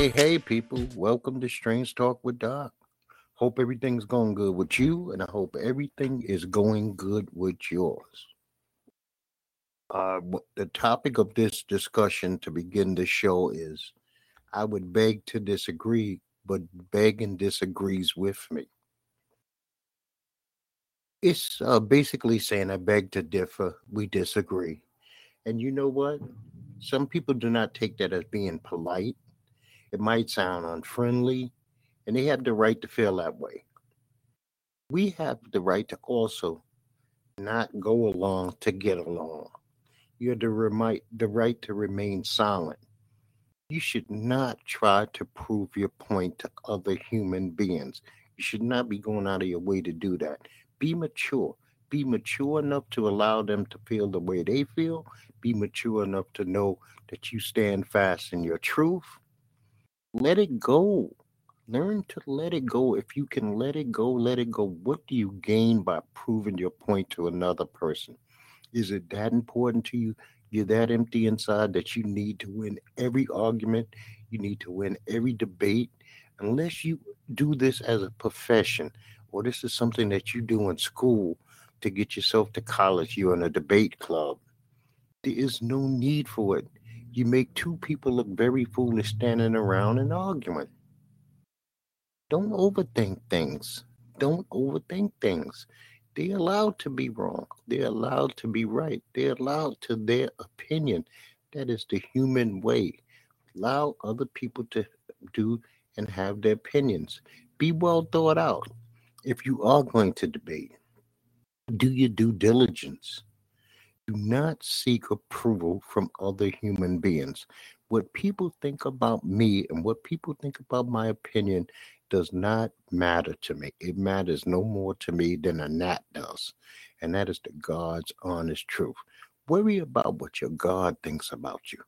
Hey, hey, people. Welcome to Strange Talk with Doc. Hope everything's going good with you, and I hope everything is going good with yours. Uh, the topic of this discussion to begin the show is I would beg to disagree, but begging disagrees with me. It's uh, basically saying I beg to differ, we disagree. And you know what? Some people do not take that as being polite. It might sound unfriendly, and they have the right to feel that way. We have the right to also not go along to get along. You have the, remi- the right to remain silent. You should not try to prove your point to other human beings. You should not be going out of your way to do that. Be mature. Be mature enough to allow them to feel the way they feel. Be mature enough to know that you stand fast in your truth. Let it go. Learn to let it go. If you can let it go, let it go. What do you gain by proving your point to another person? Is it that important to you? You're that empty inside that you need to win every argument. You need to win every debate. Unless you do this as a profession or this is something that you do in school to get yourself to college, you're in a debate club. There is no need for it. You make two people look very foolish standing around and arguing. Don't overthink things. Don't overthink things. They're allowed to be wrong. They're allowed to be right. They're allowed to their opinion. That is the human way. Allow other people to do and have their opinions. Be well thought out. If you are going to debate, do your due diligence. Do not seek approval from other human beings. What people think about me and what people think about my opinion does not matter to me. It matters no more to me than a gnat does. And that is the God's honest truth. Worry about what your God thinks about you.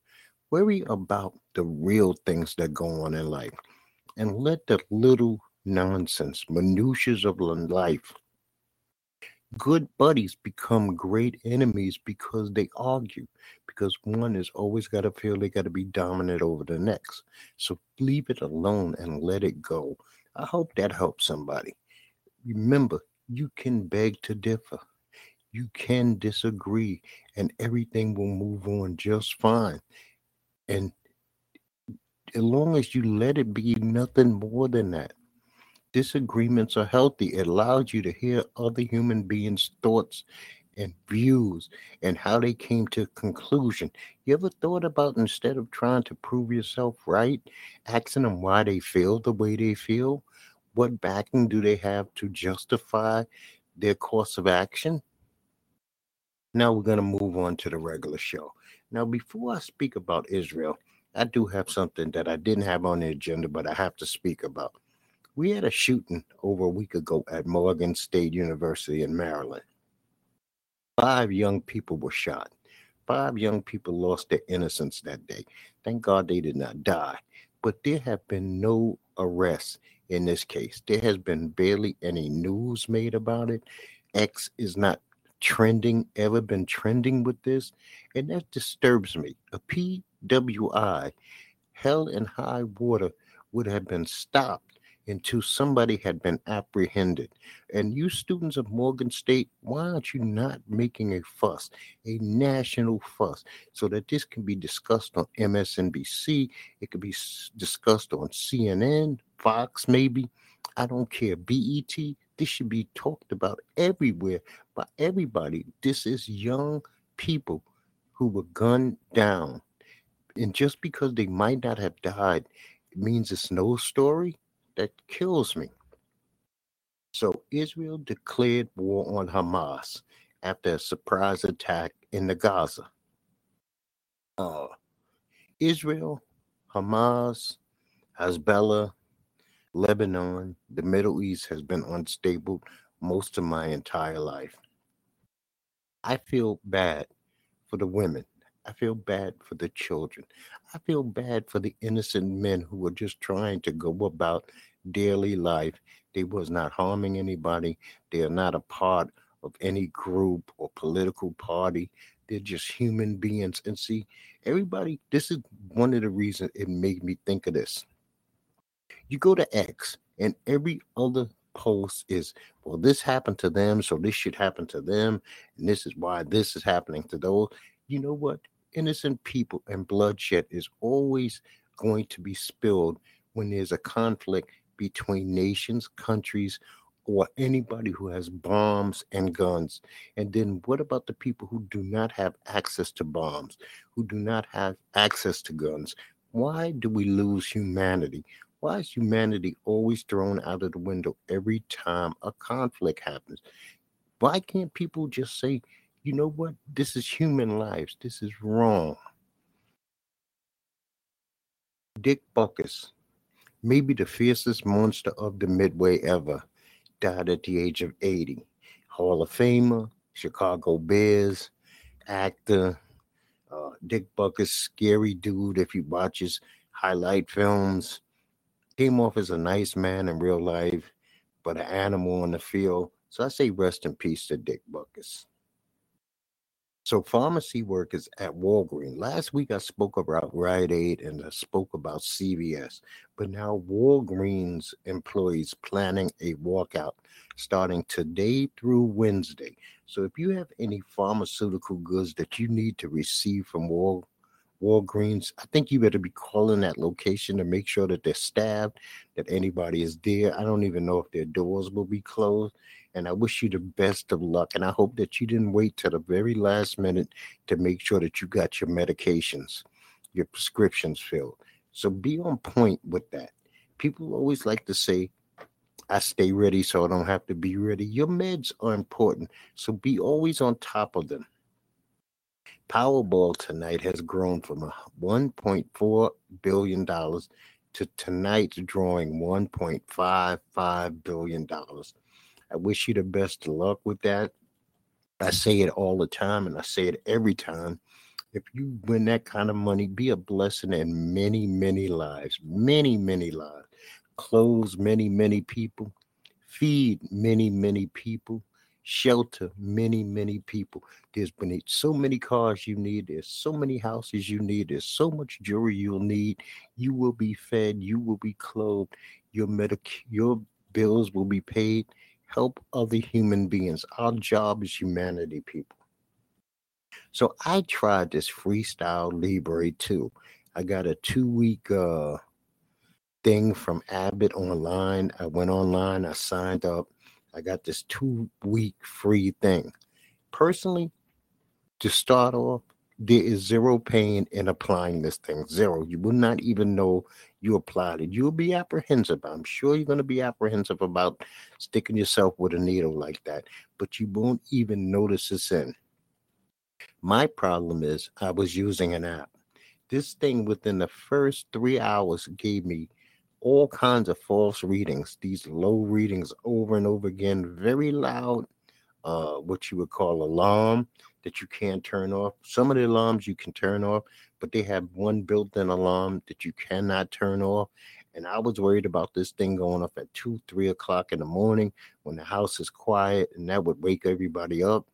Worry about the real things that go on in life. And let the little nonsense, minutiae of life, good buddies become great enemies because they argue because one has always got to feel they got to be dominant over the next so leave it alone and let it go I hope that helps somebody. Remember, you can beg to differ. You can disagree, and everything will move on just fine. And as long as you let it be nothing more than that, disagreements are healthy. It allows you to hear other human beings' thoughts and views and how they came to a conclusion. You ever thought about instead of trying to prove yourself right, asking them why they feel the way they feel? What backing do they have to justify their course of action? Now we're going to move on to the regular show. Now, before I speak about Israel, I do have something that I didn't have on the agenda, but I have to speak about. We had a shooting over a week ago at Morgan State University in Maryland. Five young people were shot. Five young people lost their innocence that day. Thank God they did not die. But there have been no arrests in this case. There has been barely any news made about it. X is not trending, ever been trending with this. And that disturbs me. A PWI, hell and high water, would have been stopped until somebody had been apprehended. And you students of Morgan State, why aren't you not making a fuss, a national fuss, so that this can be discussed on MSNBC? It could be discussed on CNN, Fox, maybe. I don't care. BET, this should be talked about everywhere by everybody. This is young people who were gunned down. And just because they might not have died, means it's no story that kills me. So Israel declared war on Hamas after a surprise attack in the Gaza. Uh, Israel, Hamas, Hezbollah, Lebanon, the Middle East has been unstable most of my entire life. I feel bad for the women. I feel bad for the children. I feel bad for the innocent men who were just trying to go about daily life. They was not harming anybody. They are not a part of any group or political party. They're just human beings. And see, everybody, this is one of the reasons it made me think of this. You go to X, and every other post is, well, this happened to them, so this should happen to them. And this is why this is happening to those. You know what? Innocent people and bloodshed is always going to be spilled when there's a conflict between nations, countries, or anybody who has bombs and guns. And then what about the people who do not have access to bombs, who do not have access to guns? Why do we lose humanity? Why is humanity always thrown out of the window every time a conflict happens? Why can't people just say, you know what? This is human lives. This is wrong. Dick Butkus, maybe the fiercest monster of the Midway ever died at the age of 80. Hall of Famer, Chicago Bears, actor, uh, Dick Butkus, scary dude if you watch his highlight films. Came off as a nice man in real life, but an animal on the field. So I say rest in peace to Dick Butkus. So pharmacy workers at Walgreens. Last week I spoke about Rite Aid and I spoke about CVS, but now Walgreens employees planning a walkout starting today through Wednesday. So if you have any pharmaceutical goods that you need to receive from Wal Walgreens, I think you better be calling that location to make sure that they're staffed, that anybody is there. I don't even know if their doors will be closed. And I wish you the best of luck. And I hope that you didn't wait till the very last minute to make sure that you got your medications, your prescriptions filled. So be on point with that. People always like to say, I stay ready so I don't have to be ready. Your meds are important. So be always on top of them. Powerball tonight has grown from $1.4 billion to tonight's drawing $1.55 billion. I wish you the best of luck with that. I say it all the time and I say it every time. If you win that kind of money, be a blessing in many, many lives, many, many lives. Clothes many, many people, feed many, many people, shelter many, many people. There's been so many cars you need. There's so many houses you need. There's so much jewelry you'll need. You will be fed. You will be clothed. Your medic, your bills will be paid. Help other human beings. Our job is humanity, people. So I tried this freestyle Libre 2. I got a two week uh thing from Abbott online. I went online, I signed up I got this two week free thing. Personally, to start off, there is zero pain in applying this thing. Zero. You will not even know you applied it. You'll be apprehensive. I'm sure you're going to be apprehensive about sticking yourself with a needle like that, but you won't even notice it's in. My problem is I was using an app. This thing within the first three hours gave me all kinds of false readings, these low readings over and over again, very loud, uh, what you would call alarm that you can't turn off. Some of the alarms you can turn off, but they have one built in alarm that you cannot turn off. And I was worried about this thing going off at two, three o'clock in the morning when the house is quiet, and that would wake everybody up.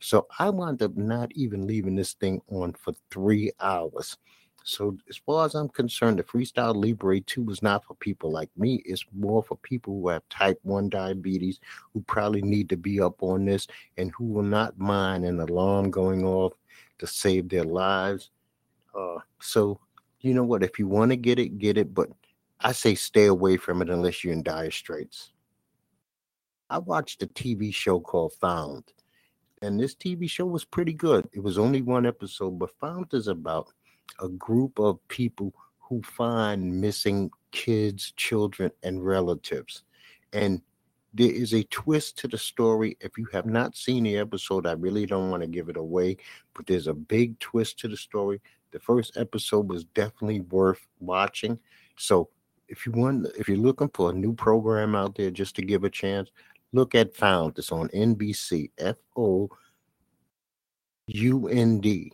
So I wound up not even leaving this thing on for three hours. So as far as I'm concerned, the Freestyle Libre 2 is not for people like me. It's more for people who have type 1 diabetes, who probably need to be up on this and who will not mind an alarm going off to save their lives. Uh, so you know what? If you want to get it, get it. But I say stay away from it unless you're in dire straits. I watched a TV show called Found. And this TV show was pretty good. It was only one episode, but Found is about a group of people who find missing kids, children, and relatives. And there is a twist to the story. If you have not seen the episode, I really don't want to give it away, but there's a big twist to the story. The first episode was definitely worth watching. So if you want, if you're looking for a new program out there just to give a chance, look at Found. It's on NBC, F O U N D.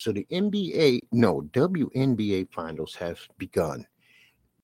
So the NBA, no, WNBA finals have begun.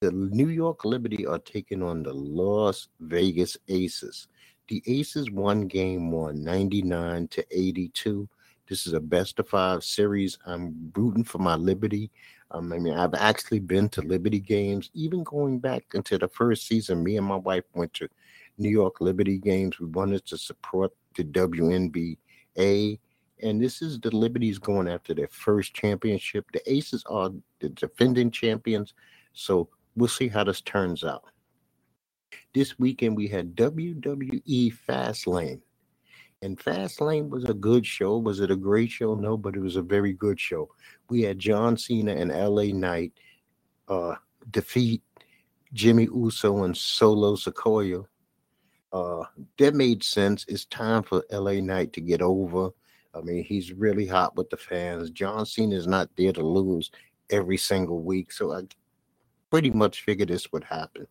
The New York Liberty are taking on the Las Vegas Aces. The Aces won game one, 99 to 82. This is a best of five series. I'm rooting for my Liberty. Um, I mean, I've actually been to Liberty games, even going back into the first season. Me and my wife went to New York Liberty games. We wanted to support the WNBA. And this is the Liberties going after their first championship. The Aces are the defending champions. So we'll see how this turns out. This weekend we had WWE Fastlane. And Fastlane was a good show. Was it a great show? No, but it was a very good show. We had John Cena and LA Knight uh, defeat Jimmy Uso and Solo Sikoa. Uh, that made sense. It's time for LA Knight to get over. I mean, he's really hot with the fans. John Cena is not there to lose every single week. So I pretty much figured this would happen.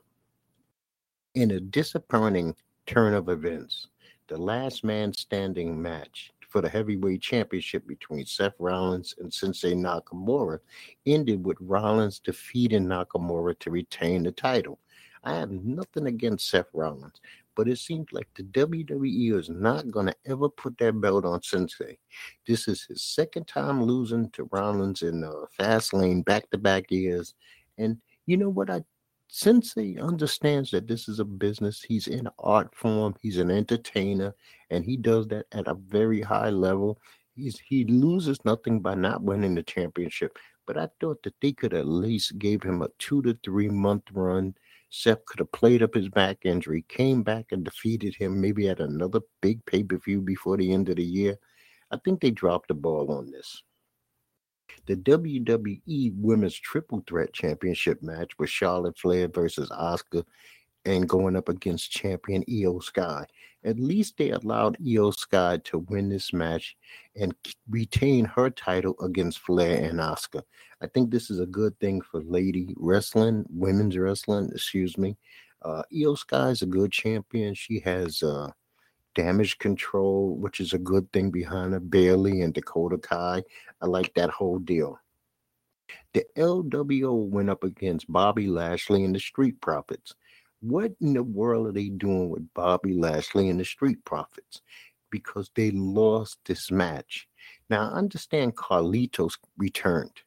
In a disappointing turn of events, the last man standing match for the heavyweight championship between Seth Rollins and Shinsuke Nakamura ended with Rollins defeating Nakamura to retain the title. I have nothing against Seth Rollins, but it seems like the WWE is not going to ever put that belt on Shinsuke. This is his second time losing to Rollins in the fast lane back to back years. And you know what? I Shinsuke understands that this is a business. He's in art form. He's an entertainer, and he does that at a very high level. He's he loses nothing by not winning the championship. But I thought that they could at least gave him a two to three month run. Seth could have played up his back injury, came back and defeated him maybe at another big pay per view before the end of the year. I think they dropped the ball on this. The WWE Women's Triple Threat Championship match was Charlotte Flair versus Asuka and going up against champion Iyo Sky. At least they allowed Iyo Sky to win this match and retain her title against Flair and Asuka. I think this is a good thing for lady wrestling, women's wrestling, excuse me. Uh, Iyo Sky is a good champion. She has uh, damage control, which is a good thing behind a Bayley and Dakota Kai. I like that whole deal. The LWO went up against Bobby Lashley and the Street Profits. What in the world are they doing with Bobby Lashley and the Street Profits? Because they lost this match. Now, I understand Carlitos returned.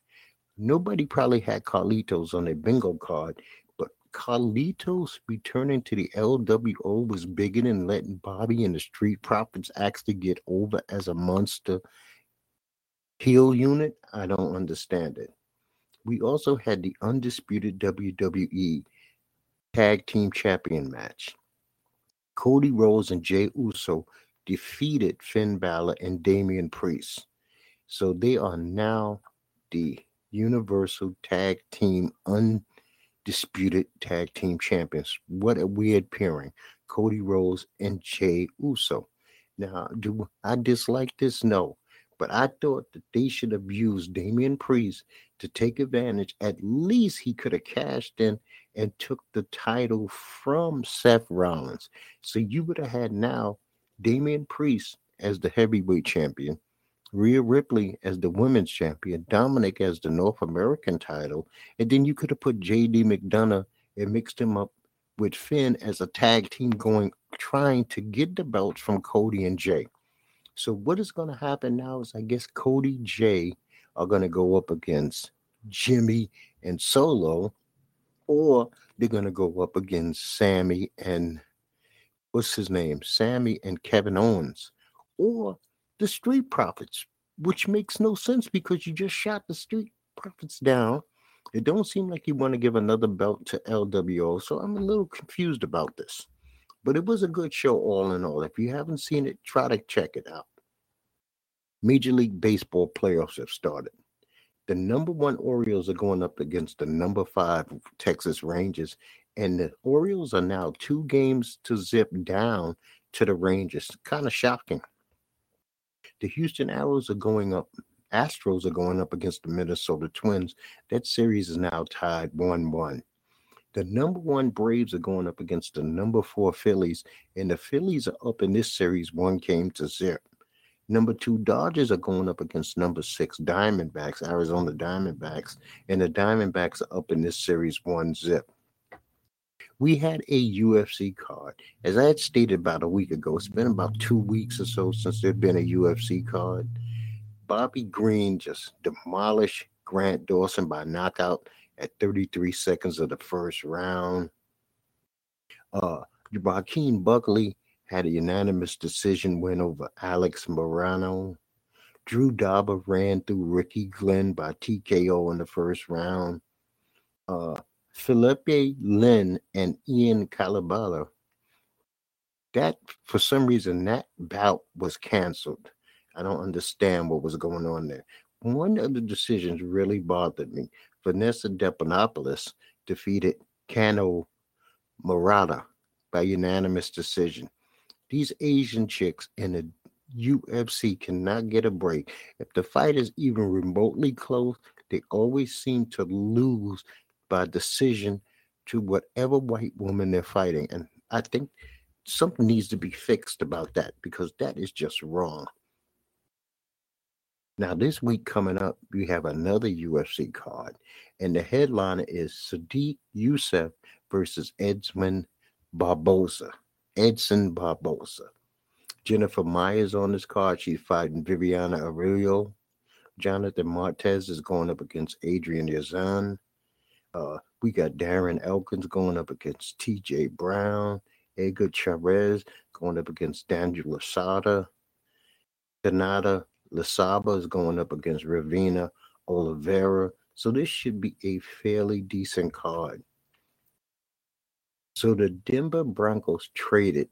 Nobody probably had Carlitos on their bingo card but Carlitos returning to the LWO was bigger than letting Bobby and the Street Profits actually get over as a monster heel unit? I don't understand it. We also had the undisputed WWE Tag Team Champion match. Cody Rhodes and Jey Uso defeated Finn Balor and Damian Priest. So they are now the Universal Tag Team Undisputed tag team champions. What a weird pairing. Cody Rhodes and Jey Uso. Now, do I dislike this? No. But I thought that they should have used Damian Priest to take advantage. At least he could have cashed in and took the title from Seth Rollins. So you would have had now Damian Priest as the heavyweight champion, Rhea Ripley as the women's champion, Dominic as the North American title, and then you could have put JD McDonagh and mixed him up with Finn as a tag team going trying to get the belts from Cody and Jay. So what is going to happen now is I guess Cody Jey are going to go up against Jimmy and Solo, or they're going to go up against Sammy and what's his name, Sammy and Kevin Owens, or the Street Profits, which makes no sense because you just shot the Street Profits down. It don't seem like you want to give another belt to LWO, so I'm a little confused about this. But it was a good show all in all. If you haven't seen it, try to check it out. Major League Baseball playoffs have started. The number one Orioles are going up against the number five Texas Rangers, and the Orioles are now two games to zip down to the Rangers. Kind of shocking. The Houston Arrows are going up. Astros are going up against the Minnesota Twins. That series is now tied 1 1. The number one Braves are going up against the number four Phillies, and the Phillies are up in this series one game to zip. Number two Dodgers are going up against number six Diamondbacks, Arizona Diamondbacks, and the Diamondbacks are up in this series one zip. we had a UFC card. As I had stated about a week ago, it's been about two weeks or so since there'd been a UFC card. Bobby Green just demolished Grant Dawson by knockout at 33 seconds of the first round. Uh, Joaquin Buckley had a unanimous decision win over Alex Morono. Drew Dober ran through Ricky Glenn by TKO in the first round. Uh, Philippe Lin and Ian Calabala. That for some reason that bout was canceled. I don't understand what was going on there. One of the decisions really bothered me. Vanessa Demopoulos defeated Cano Murata by unanimous decision. These Asian chicks in the UFC cannot get a break. If the fight is even remotely close, they always seem to lose by decision to whatever white woman they're fighting. And I think something needs to be fixed about that because that is just wrong. Now, this week coming up, we have another UFC card, and the headliner is Sodiq Yusuff versus Edson Barboza. Edson Barboza. Jennifer Myers on this card. She's fighting Viviana Araujo. Jonathan Martinez is going up against Adrian Yazan. Uh, we got Darren Elkins going up against TJ Brown. Edgar Chairez going up against Daniel Lasada. Kanata Lasaba is going up against Ravina Oliveira. So this should be a fairly decent card. So the Denver Broncos traded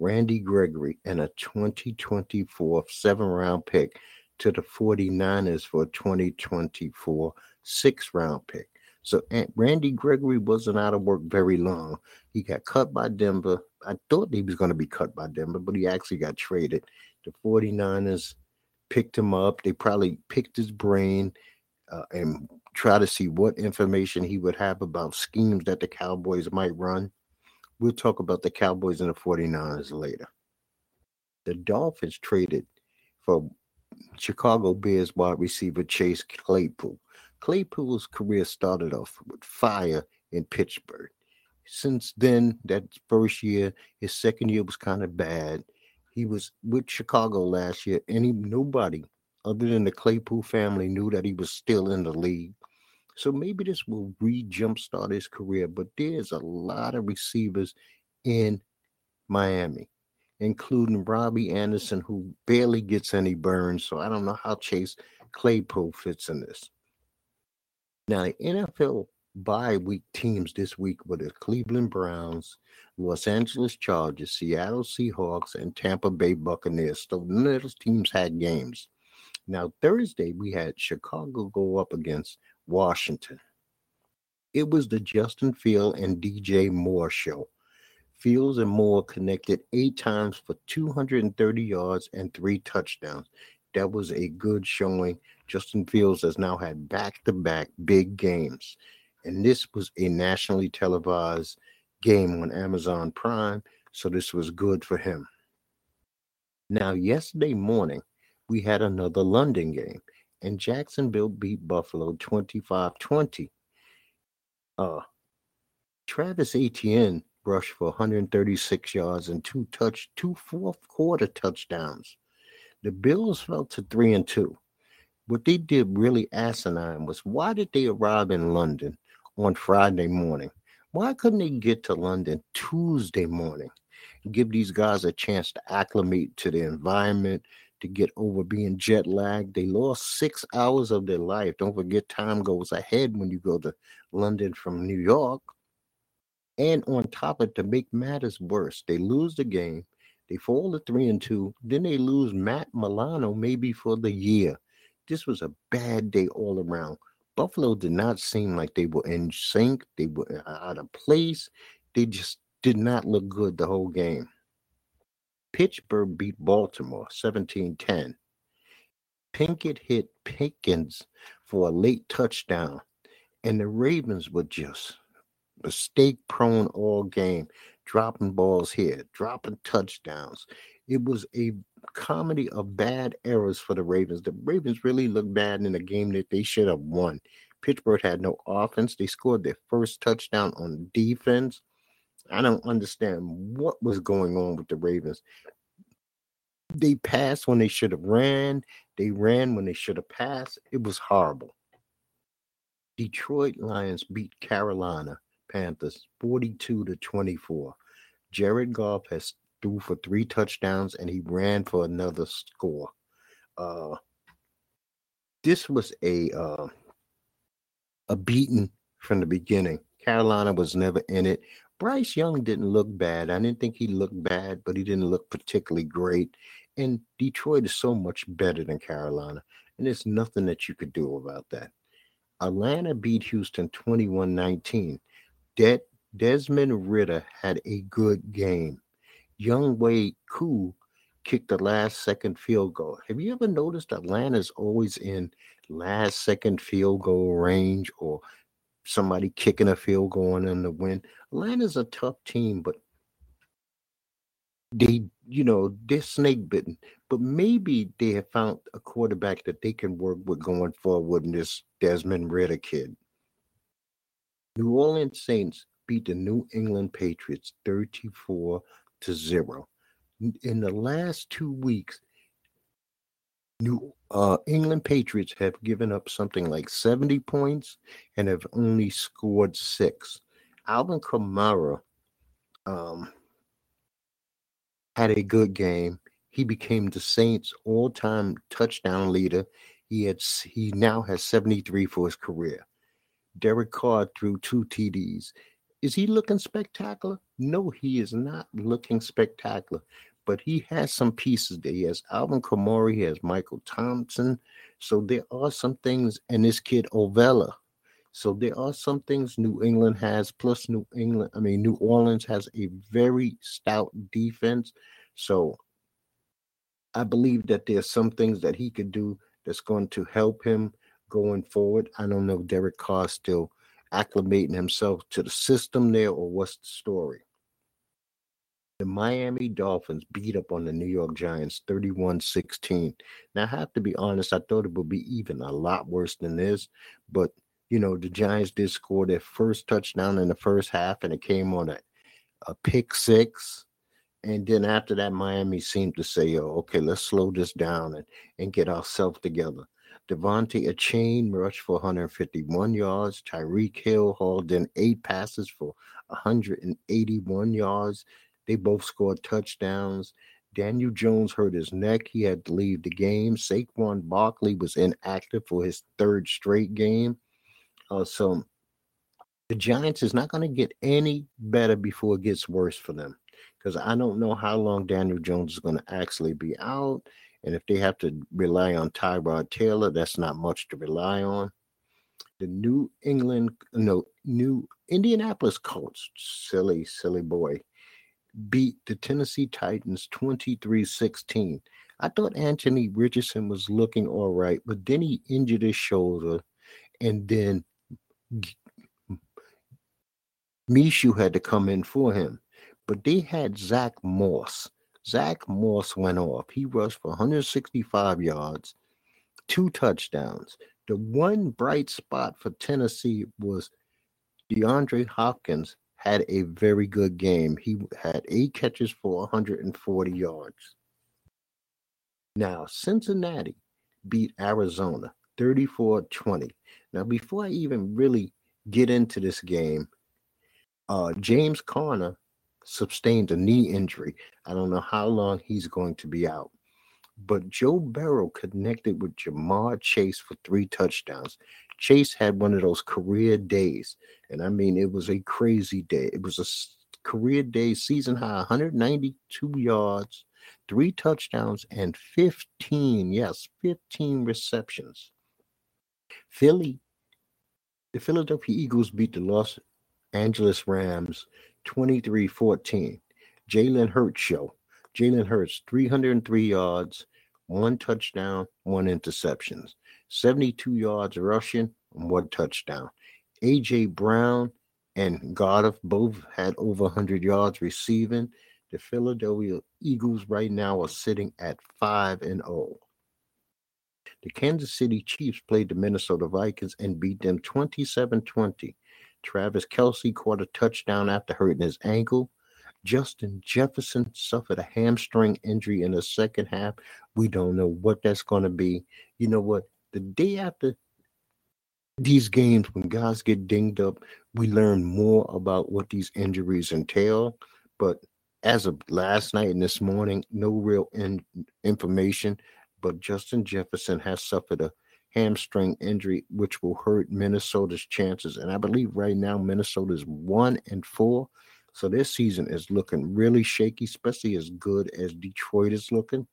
Randy Gregory and a 2024 seven round pick to the 49ers for a 2024 six round pick. So Randy Gregory wasn't out of work very long. He got cut by Denver. I thought he was going to be cut by Denver, but he actually got traded. The 49ers picked him up. They probably picked his brain uh, and try to see what information he would have about schemes that the Cowboys might run. We'll talk about the Cowboys and the 49ers later. The Dolphins traded for Chicago Bears wide receiver Chase Claypool. Claypool's career started off with fire in Pittsburgh. Since then, that first year, his second year was kind of bad. He was with Chicago last year, and he, nobody other than the Claypool family knew that he was still in the league. So maybe this will re jumpstart his career. But there's a lot of receivers in Miami, including Robbie Anderson, who barely gets any burns. So I don't know how Chase Claypool fits in this. Now, the NFL bye week teams this week were the Cleveland Browns, Los Angeles Chargers, Seattle Seahawks, and Tampa Bay Buccaneers. So none of those teams had games. Now, Thursday, we had Chicago go up against Washington. It was the Justin Field and DJ Moore show. Fields and Moore connected eight times for 230 yards and three touchdowns. That was a good showing Justin Fields has now had back to back big games. And this was a nationally televised game on Amazon Prime. So this was good for him. Now, yesterday morning, we had another London game, and Jacksonville beat Buffalo 25 20. Uh, Travis Etienne rushed for 136 yards and two touch, two fourth quarter touchdowns. The Bills fell to three and two what they did really asinine was why did they arrive in London on Friday morning? Why couldn't they get to London Tuesday morning? Give these guys a chance to acclimate to the environment, to get over being jet lagged. They lost six hours of their life. Don't forget, time goes ahead when you go to London from New York. And on top of it, to make matters worse, they lose the game. They fall to three and two. Then they lose Matt Milano maybe for the year this was a bad day all around. Buffalo did not seem like they were in sync. They were out of place. They just did not look good the whole game. Pittsburgh beat Baltimore 17 10. Pickett hit Pickens for a late touchdown, and the Ravens were just mistake prone all game, dropping balls here, dropping touchdowns. It was a comedy of bad errors for the Ravens. The Ravens really looked bad in a game that they should have won. Pittsburgh had no offense. They scored their first touchdown on defense. I don't understand what was going on with the Ravens. They passed when they should have ran. They ran when they should have passed. It was horrible. Detroit Lions beat Carolina Panthers 42 to 24. Jared Goff has threw for three touchdowns and he ran for another score. Uh, this was a uh, a beating from the beginning. Carolina was never in it. Bryce Young didn't look bad. I didn't think he looked bad, but he didn't look particularly great. And Detroit is so much better than Carolina, and there's nothing that you could do about that. Atlanta beat Houston 21 19. De- Desmond Ridder had a good game. Younghoe Koo kicked the last second field goal. Have you ever noticed Atlanta's always in last second field goal range or somebody kicking a field goal in the win? Atlanta's a tough team, but they, you know, they're snake bitten. But maybe they have found a quarterback that they can work with going forward in this Desmond Ridder kid. New Orleans Saints beat the New England Patriots 34 to 0. In the last two weeks, New uh, England Patriots have given up something like 70 points and have only scored six. Alvin Kamara um, had a good game. He became the Saints' all-time touchdown leader. He had he now has 73 for his career. Derek Carr threw two TDs. Is he looking spectacular? No, he is not looking spectacular. But he has some pieces there. He has Alvin Kamara, he has Michael Thompson. So there are some things, and this kid Ovella. So there are some things New England has, plus New England, I mean, New Orleans has a very stout defense. So I believe that there's some things that he could do that's going to help him going forward. I don't know Derek Carr still acclimating himself to the system there or what's the story. The Miami Dolphins beat up on the New York Giants 31 16. Now, I have to be honest, I thought it would be even a lot worse than this, but you know, the Giants did score their first touchdown in the first half, and it came on a, a pick six. And then after that, Miami seemed to say, oh, okay, let's slow this down and, and get ourselves together. De'Von Achane rushed for 151 yards. Tyreek Hill hauled in eight passes for 181 yards. They both scored touchdowns. Daniel Jones hurt his neck. He had to leave the game. Saquon Barkley was inactive for his third straight game. Uh, so the Giants is not going to get any better before it gets worse for them because I don't know how long Daniel Jones is going to actually be out. And if they have to rely on Tyrod Taylor, that's not much to rely on. The New England, no, New Indianapolis Colts, silly, silly boy, beat the Tennessee Titans 23 16. I thought Anthony Richardson was looking all right, but then he injured his shoulder, and then Minshew had to come in for him. But they had Zach Moss. Zach Moss went off. He rushed for 165 yards, two touchdowns. The one bright spot for Tennessee was DeAndre Hopkins had a very good game. He had eight catches for 140 yards. Now, Cincinnati beat Arizona 34 20. Now, before I even really get into this game, uh, James Conner sustained a knee injury. I don't know how long he's going to be out. But Joe Burrow connected with Ja'Marr Chase for three touchdowns. Chase had one of those career days. And I mean, it was a crazy day. It was a career day, season high 192 yards, three touchdowns, and 15, yes, 15 receptions. Philly, the Philadelphia Eagles beat the Los Angeles Rams 23 14. Jalen Hurts show. Jalen Hurts, 303 yards, one touchdown, one interceptions, 72 yards rushing, and one touchdown. AJ Brown and Goedert both had over 100 yards receiving. The Philadelphia Eagles right now are sitting at 5 and 0. The Kansas City Chiefs played the Minnesota Vikings and beat them 27 20. Travis Kelce caught a touchdown after hurting his ankle. Justin Jefferson suffered a hamstring injury in the second half. We don't know what that's going to be. You know what? The day after these games, when guys get dinged up, we learn more about what these injuries entail. But as of last night and this morning, no real in, information. But Justin Jefferson has suffered a hamstring injury, which will hurt Minnesota's chances. And I believe right now Minnesota is one and four. So this season is looking really shaky, especially as good as Detroit is looking.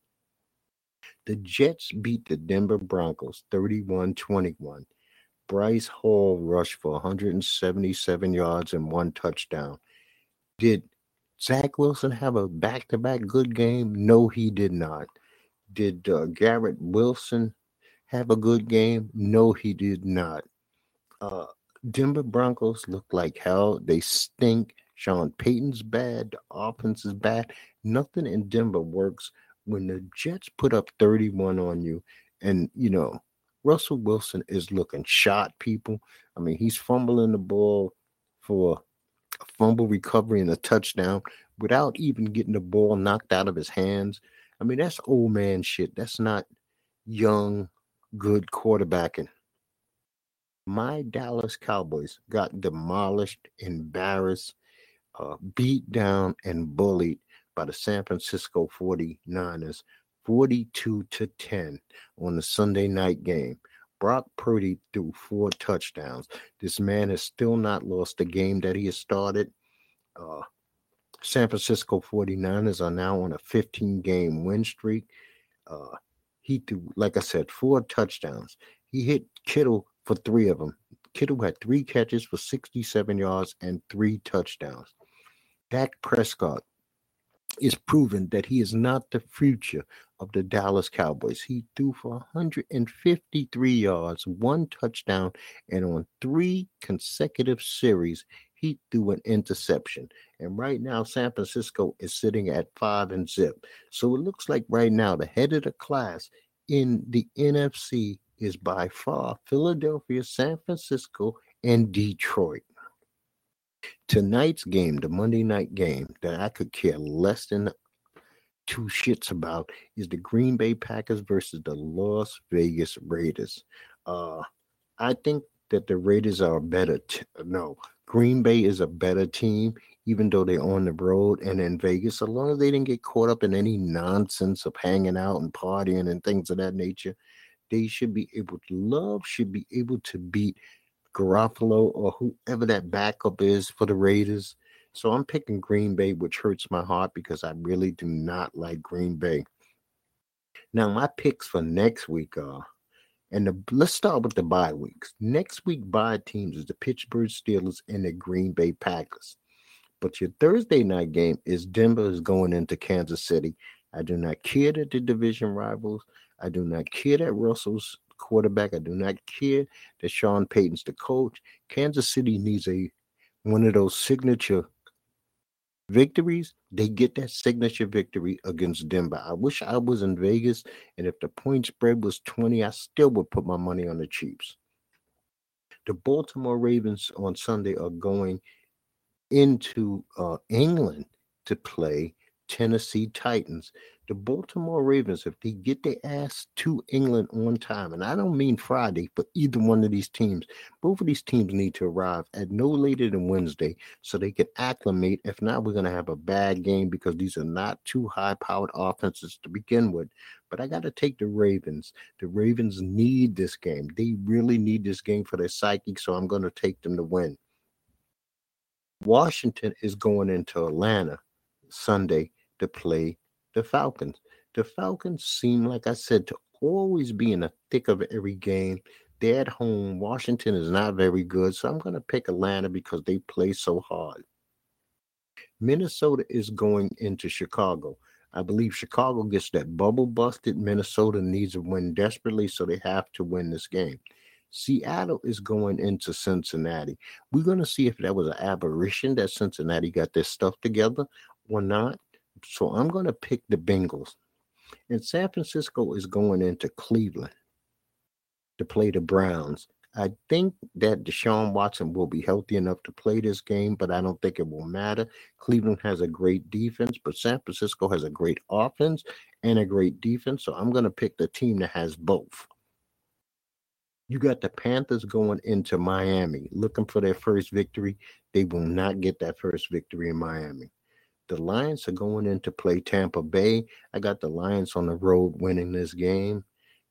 The Jets beat the Denver Broncos 31 21. Breece Hall rushed for 177 yards and one touchdown. Did Zach Wilson have a back to back good game? No, he did not. Did uh, Garrett Wilson have a good game? No, he did not. Uh, Denver Broncos look like hell. They stink. Sean Payton's bad. The offense is bad. Nothing in Denver works when the Jets put up 31 on you. And, you know, Russell Wilson is looking shot, people. I mean, he's fumbling the ball for a fumble recovery and a touchdown without even getting the ball knocked out of his hands. I mean, that's old man shit. That's not young, good quarterbacking. My Dallas Cowboys got demolished, embarrassed, uh, beat down and bullied by the San Francisco 49ers 42 to 10 on the Sunday night game. Brock Purdy threw four touchdowns. This man has still not lost a game that he has started. Uh, San Francisco 49ers are now on a 15 game win streak. Uh, he threw, like I said, four touchdowns. He hit Kittle for three of them. Kittle had three catches for 67 yards and three touchdowns. Dak Prescott is proven that he is not the future of the Dallas Cowboys. He threw for 153 yards, one touchdown, and on three consecutive series, he threw an interception. And right now, San Francisco is sitting at five and zip. So it looks like right now, the head of the class in the NFC is by far Philadelphia, San Francisco, and Detroit. Tonight's game, the Monday night game that I could care less than two shits about is the Green Bay Packers versus the Las Vegas Raiders. Uh, I think that the Raiders are a better. T- no, Green Bay is a better team, even though they're on the road and in Vegas. As long as they didn't get caught up in any nonsense of hanging out and partying and things of that nature, they should be able to love, should be able to beat Garoppolo or whoever that backup is for the Raiders. So I'm picking Green Bay, which hurts my heart because I really do not like Green Bay. Now, my picks for next week are, and the, let's start with the bye weeks. Next week, bye teams is the Pittsburgh Steelers and the Green Bay Packers. But your Thursday night game is Denver is going into Kansas City. I do not care that the division rivals. I do not care that Russell's quarterback. I do not care that Sean Payton's the coach. Kansas City needs a one of those signature victories. They get that signature victory against Denver. I wish I was in Vegas, and if the point spread was 20, I still would put my money on the Chiefs. The Baltimore Ravens on Sunday are going into uh, England to play Tennessee Titans the Baltimore Ravens, if they get their ass to England on time, and I don't mean Friday for either one of these teams, both of these teams need to arrive at no later than Wednesday so they can acclimate. If not, we're going to have a bad game because these are not two high powered offenses to begin with. But I got to take the Ravens. The Ravens need this game. They really need this game for their psyche, so I'm going to take them to win. Washington is going into Atlanta Sunday to play the Falcons. The Falcons seem, like I said, to always be in the thick of every game. They're at home. Washington is not very good, so I'm going to pick Atlanta because they play so hard. Minnesota is going into Chicago. I believe Chicago gets that bubble busted. Minnesota needs a win desperately, so they have to win this game. Seattle is going into Cincinnati. We're going to see if that was an aberration that Cincinnati got their stuff together or not. So I'm going to pick the Bengals. And San Francisco is going into Cleveland to play the Browns. I think that Deshaun Watson will be healthy enough to play this game, but I don't think it will matter. Cleveland has a great defense, but San Francisco has a great offense and a great defense. So I'm going to pick the team that has both. You got the Panthers going into Miami looking for their first victory. They will not get that first victory in Miami. The Lions are going in to play Tampa Bay. I got the Lions on the road winning this game.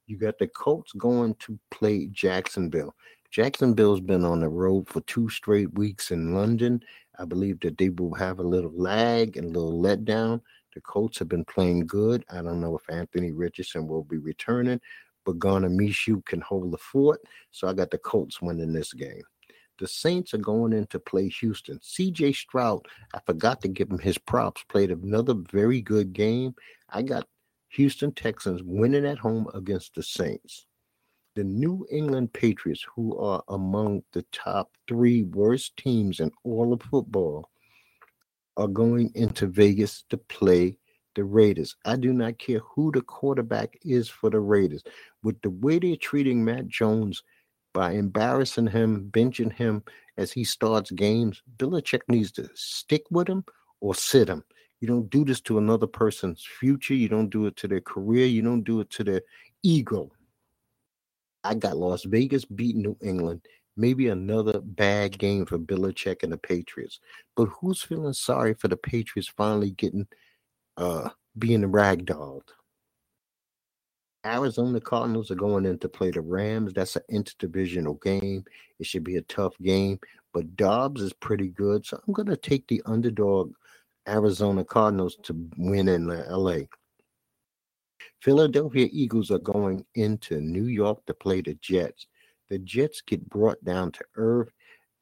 You got the Colts going to play Jacksonville. Jacksonville's been on the road for two straight weeks in London. I believe that they will have a little lag and a little letdown. The Colts have been playing good. I don't know if Anthony Richardson will be returning, but Gardner Minshew can hold the fort. So I got the Colts winning this game. The Saints are going in to play Houston. CJ Stroud, I forgot to give him his props, played another very good game. I got Houston Texans winning at home against the Saints. The New England Patriots, who are among the top three worst teams in all of football, are going into Vegas to play the Raiders. I do not care who the quarterback is for the Raiders. With the way they're treating Mac Jones by embarrassing him, benching him as he starts games, Belichick needs to stick with him or sit him. You don't do this to another person's future. You don't do it to their career. You don't do it to their ego. I got Las Vegas beat New England. Maybe another bad game for Belichick and the Patriots. But who's feeling sorry for the Patriots finally getting uh, being ragdolled. Arizona Cardinals are going in to play the Rams. That's an interdivisional game. It should be a tough game, but Dobbs is pretty good. So I'm going to take the underdog Arizona Cardinals to win in LA. Philadelphia Eagles are going into New York to play the Jets. The Jets get brought down to earth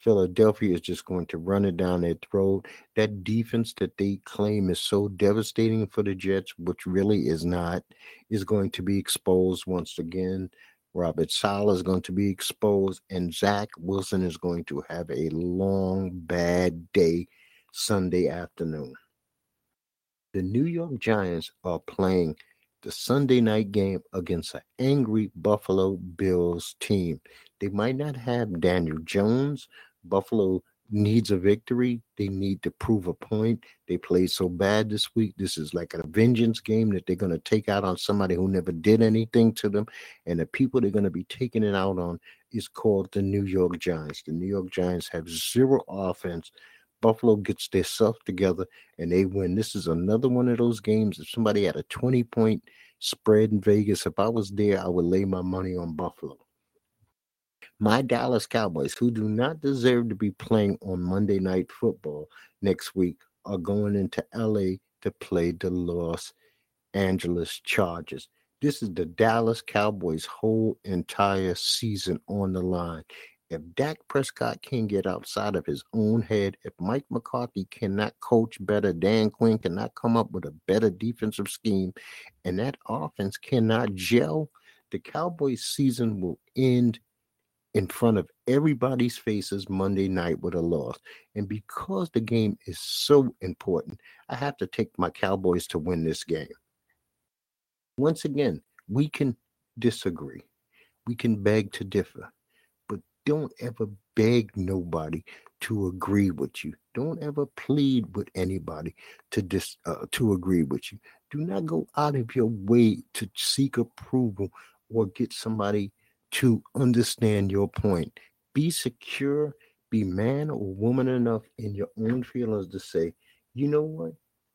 Philadelphia is just going to run it down their throat. That defense that they claim is so devastating for the Jets, which really is not, is going to be exposed once again. Robert Saleh is going to be exposed, and Zach Wilson is going to have a long, bad day Sunday afternoon. The New York Giants are playing the Sunday night game against an angry Buffalo Bills team. They might not have Daniel Jones, Buffalo needs a victory. They need to prove a point. They played so bad this week. This is like a vengeance game that they're going to take out on somebody who never did anything to them. And the people they're going to be taking it out on is called the New York Giants. The New York Giants have zero offense. Buffalo gets stuff together and they win. This is another one of those games. If somebody had a 20 point spread in Vegas, if I was there, I would lay my money on Buffalo. My Dallas Cowboys, who do not deserve to be playing on Monday Night Football next week, are going into LA to play the Los Angeles Chargers. This is the Dallas Cowboys' whole entire season on the line. If Dak Prescott can get outside of his own head, if Mike McCarthy cannot coach better, Dan Quinn cannot come up with a better defensive scheme, and that offense cannot gel, the Cowboys' season will end in front of everybody's faces Monday night with a loss. And because the game is so important, I have to take my Cowboys to win this game. Once again, we can disagree, we can beg to differ, but don't ever beg nobody to agree with you. Don't ever plead with anybody to dis, uh, to agree with you. Do not go out of your way to seek approval or get somebody to understand your point. Be secure, be man or woman enough in your own feelings to say, you know what?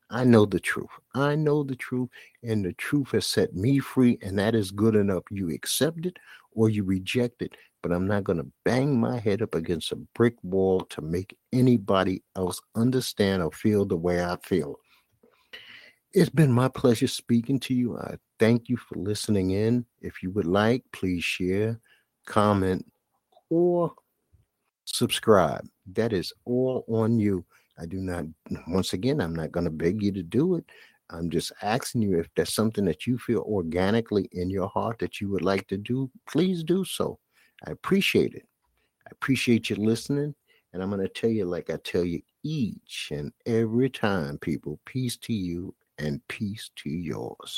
I know the truth. I know the truth, and the truth has set me free, and that is good enough. You accept it or you reject it, but I'm not going to bang my head up against a brick wall to make anybody else understand or feel the way I feel. It's been my pleasure speaking to you. I thank you for listening in. If you would like, please share, comment, or subscribe. That is all on you. I do not, once again, I'm not going to beg you to do it. I'm just asking you if there's something that you feel organically in your heart that you would like to do, please do so. I appreciate it. I appreciate you listening. And I'm going to tell you, like I tell you each and every time, people, peace to you and peace to yours.